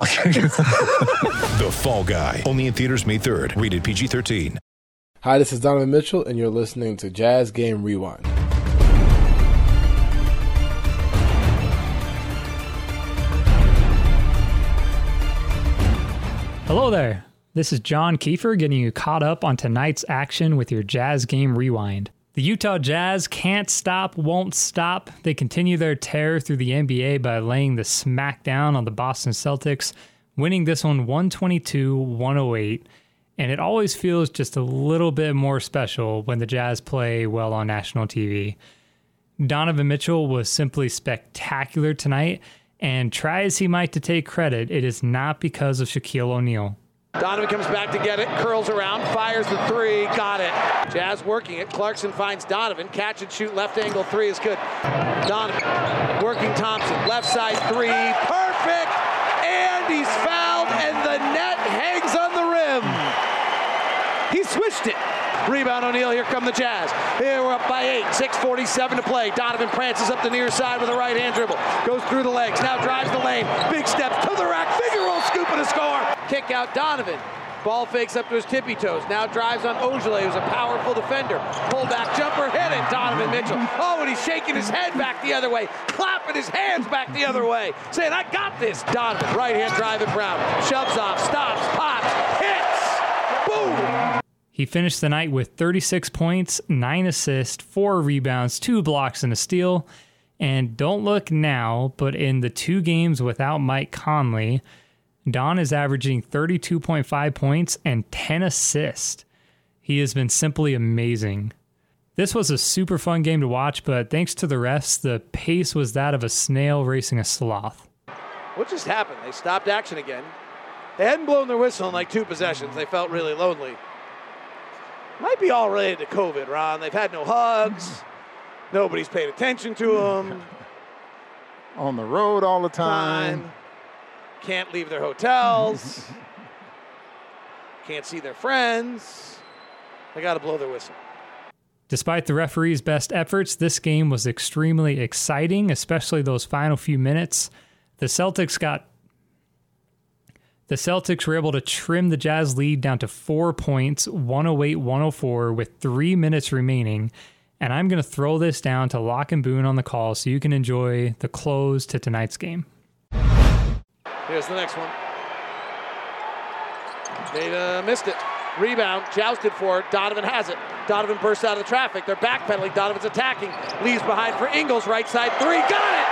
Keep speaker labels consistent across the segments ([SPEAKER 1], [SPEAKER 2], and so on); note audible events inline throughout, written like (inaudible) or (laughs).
[SPEAKER 1] (laughs)
[SPEAKER 2] The Fall Guy. Only in theaters May 3rd. Rated PG-13.
[SPEAKER 3] Hi, this is Donovan Mitchell, and you're listening to Jazz Game Rewind.
[SPEAKER 4] Hello there. This is John Kiefer getting you caught up on tonight's action with your Jazz Game Rewind. The Utah Jazz can't stop, won't stop. They continue their tear through the NBA by laying the smackdown on the Boston Celtics, winning this one 122 108. And it always feels just a little bit more special when the Jazz play well on national TV. Donovan Mitchell was simply spectacular tonight, and try as he might to take credit, it is not because of Shaquille O'Neal.
[SPEAKER 5] Donovan comes back to get it, curls around, fires the three, got it. Jazz working it. Clarkson finds Donovan. Catch and shoot, left angle three is good. Donovan working Thompson, left side three, perfect! And he's fouled, and the net hangs on the rim. He switched it. Rebound O'Neale. Here come the Jazz. Here we're up by eight. 6:47 to play. Donovan prances up the near side with a right hand dribble. Goes through the legs. Now drives the lane. Big steps to the rack. finger roll, scoop and a score. Kick out Donovan. Ball fakes up to his tippy toes. Now drives on O'Neale, who's a powerful defender. Pull back jumper, hit it. Donovan Mitchell. Oh, and he's shaking his head back the other way, clapping his hands back the other way, saying, I got this. Donovan, right hand drive at Brown. Shoves off, stops, pops, hits. Boom.
[SPEAKER 4] He finished the night with 36 points, 9 assists, 4 rebounds, 2 blocks, and a steal. And don't look now, but in the two games without Mike Conley, Don is averaging 32.5 points and 10 assists. He has been simply amazing. This was a super fun game to watch, but thanks to the refs, the pace was that of a snail racing a sloth.
[SPEAKER 5] What just happened? They stopped action again. They hadn't blown their whistle in like two possessions. They felt really lonely. Might be all related to COVID, Ron. They've had no hugs. Nobody's paid attention to them. (laughs)
[SPEAKER 6] on the road all the time.
[SPEAKER 5] Time. Can't leave their hotels. (laughs) Can't see their friends. They got to blow their whistle.
[SPEAKER 4] Despite the referee's best efforts, this game was extremely exciting, especially those final few minutes. The Celtics got the Celtics were able to trim the Jazz lead down to 4 points, 108-104 with 3 minutes remaining. And I'm going to throw this down to Locke and Boone on the call so you can enjoy the close to tonight's game.
[SPEAKER 5] Here's the next one. They uh, missed it. Rebound, jousted for it. Donovan has it. Donovan bursts out of the traffic. They're backpedaling. Donovan's attacking. Leaves behind for Ingles. Right side three. Got it!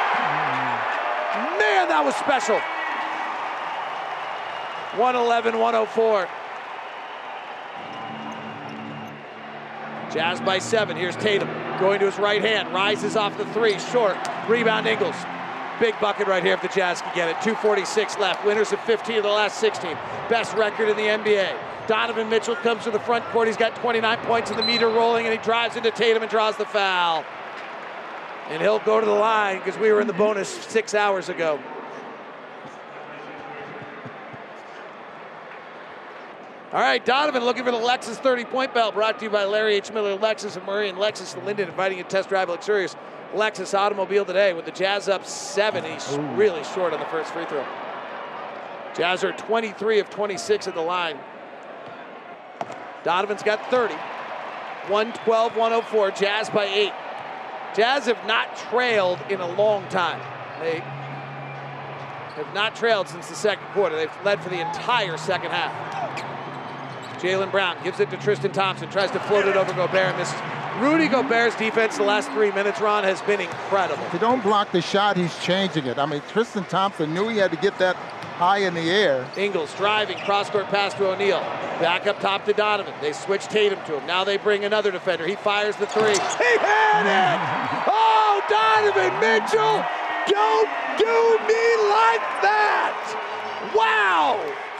[SPEAKER 5] Man, that was special. 111 104. Jazz by seven. Here's Tatum going to his right hand. Rises off the three. Short. Rebound Ingles. Big bucket right here if the Jazz can get it. 246 left. Winners of 15 of the last 16. Best record in the NBA. Donovan Mitchell comes to the front court. He's got 29 points in the meter rolling, and he drives into Tatum and draws the foul. And he'll go to the line because we were in the bonus six hours ago. All right, Donovan looking for the Lexus 30 point belt brought to you by Larry H. Miller, Lexus and Murray, and Lexus and Lindon inviting you to test drive a luxurious Lexus automobile today with the Jazz up seven. He's really short on the first free throw. Jazz are 23 of 26 at the line. Donovan's got 30. 112 104. Jazz by eight. Jazz have not trailed in a long time. They have not trailed since the second quarter. They've led for the entire second half. Jaylen Brown gives it to Tristan Thompson, tries to float it over Gobert and misses. Rudy Gobert's defense the last three minutes, Ron, has been incredible.
[SPEAKER 6] If you don't block the shot, he's changing it. I mean, Tristan Thompson knew he had to get that high in the air.
[SPEAKER 5] Ingles driving, cross court pass to O'Neale. Back up top to Donovan. They switch Tatum to him. Now they bring another defender. He fires the three. He had it! Oh, Donovan Mitchell! Don't do me like that! Wow!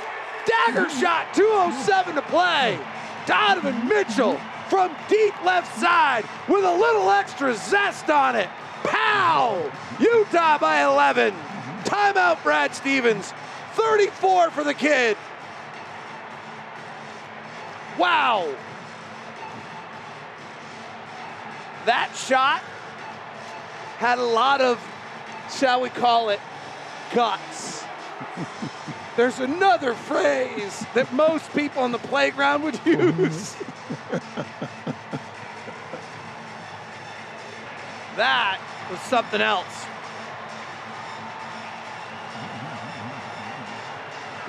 [SPEAKER 5] Dagger shot, 207 to play. Donovan Mitchell from deep left side with a little extra zest on it. Pow! Utah by 11. Timeout, Brad Stevens. 34 for the kid. Wow. That shot had a lot of, shall we call it, guts. (laughs) There's another phrase that most people on the playground would (laughs) use. that was something else.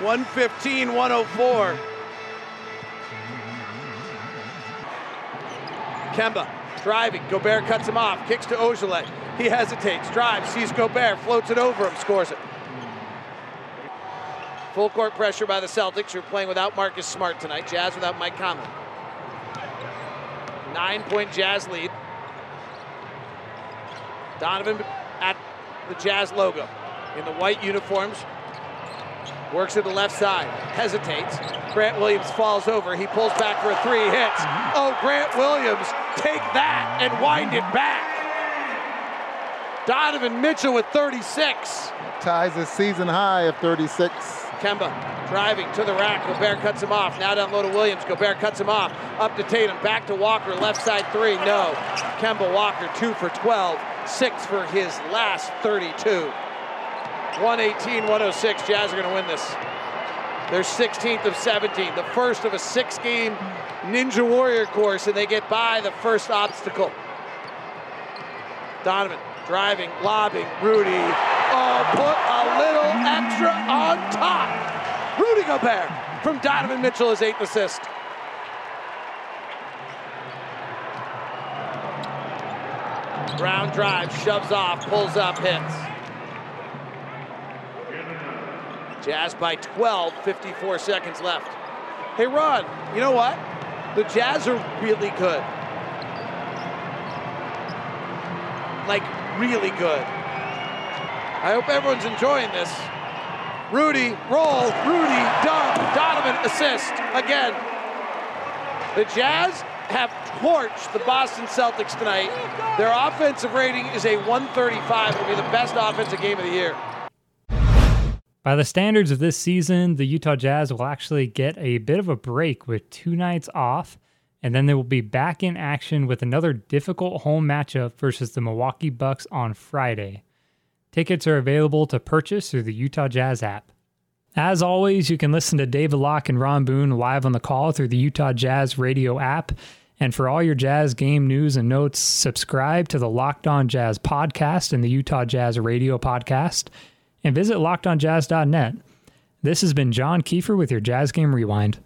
[SPEAKER 5] 115, 104. Kemba driving. Gobert cuts him off. Kicks to O'Neale. He hesitates. Drives. Sees Gobert. Floats it over him. Scores it. Full court pressure by the Celtics. You're playing without Marcus Smart tonight. Jazz without Mike Conley. Nine point Jazz lead. Donovan at the Jazz logo in the white uniforms. Works to the left side. Hesitates. Grant Williams falls over. He pulls back for a three. Hits. Oh, Grant Williams, take that and wind it back. Donovan Mitchell with 36.
[SPEAKER 6] Ties his season high of 36.
[SPEAKER 5] Kemba driving to the rack. Gobert cuts him off. Now down low to Williams. Gobert cuts him off. Up to Tatum. Back to Walker. Left side three. No. Kemba Walker two for 12. Six for his last 32. 118 106. Jazz are going to win this. They're 16th of 17. The first of a six game Ninja Warrior course, and they get by the first obstacle. Donovan driving, lobbing. Rudy. Put a little extra on top. Rudy Gobert from Donovan Mitchell, his eighth assist. Brown drives, shoves off, pulls up, hits. Jazz by 12, 54 seconds left. Hey, Ron, you know what? The Jazz are really good. Like, really good. I hope everyone's enjoying this. Rudy, roll, Rudy, dunk, Donovan, assist. Again, the Jazz have torched the Boston Celtics tonight. Their offensive rating is a 135. It'll be the best offensive game of the year.
[SPEAKER 4] By the standards of this season, the Utah Jazz will actually get a bit of a break with two nights off, and then they will be back in action with another difficult home matchup versus the Milwaukee Bucks on Friday. Tickets are available to purchase through the Utah Jazz app. As always, you can listen to David Locke and Ron Boone live on the call through the Utah Jazz radio app. And for all your Jazz game news and notes, subscribe to the Locked On Jazz podcast and the Utah Jazz radio podcast and visit lockedonjazz.net. This has been John Kiefer with your Jazz Game Rewind.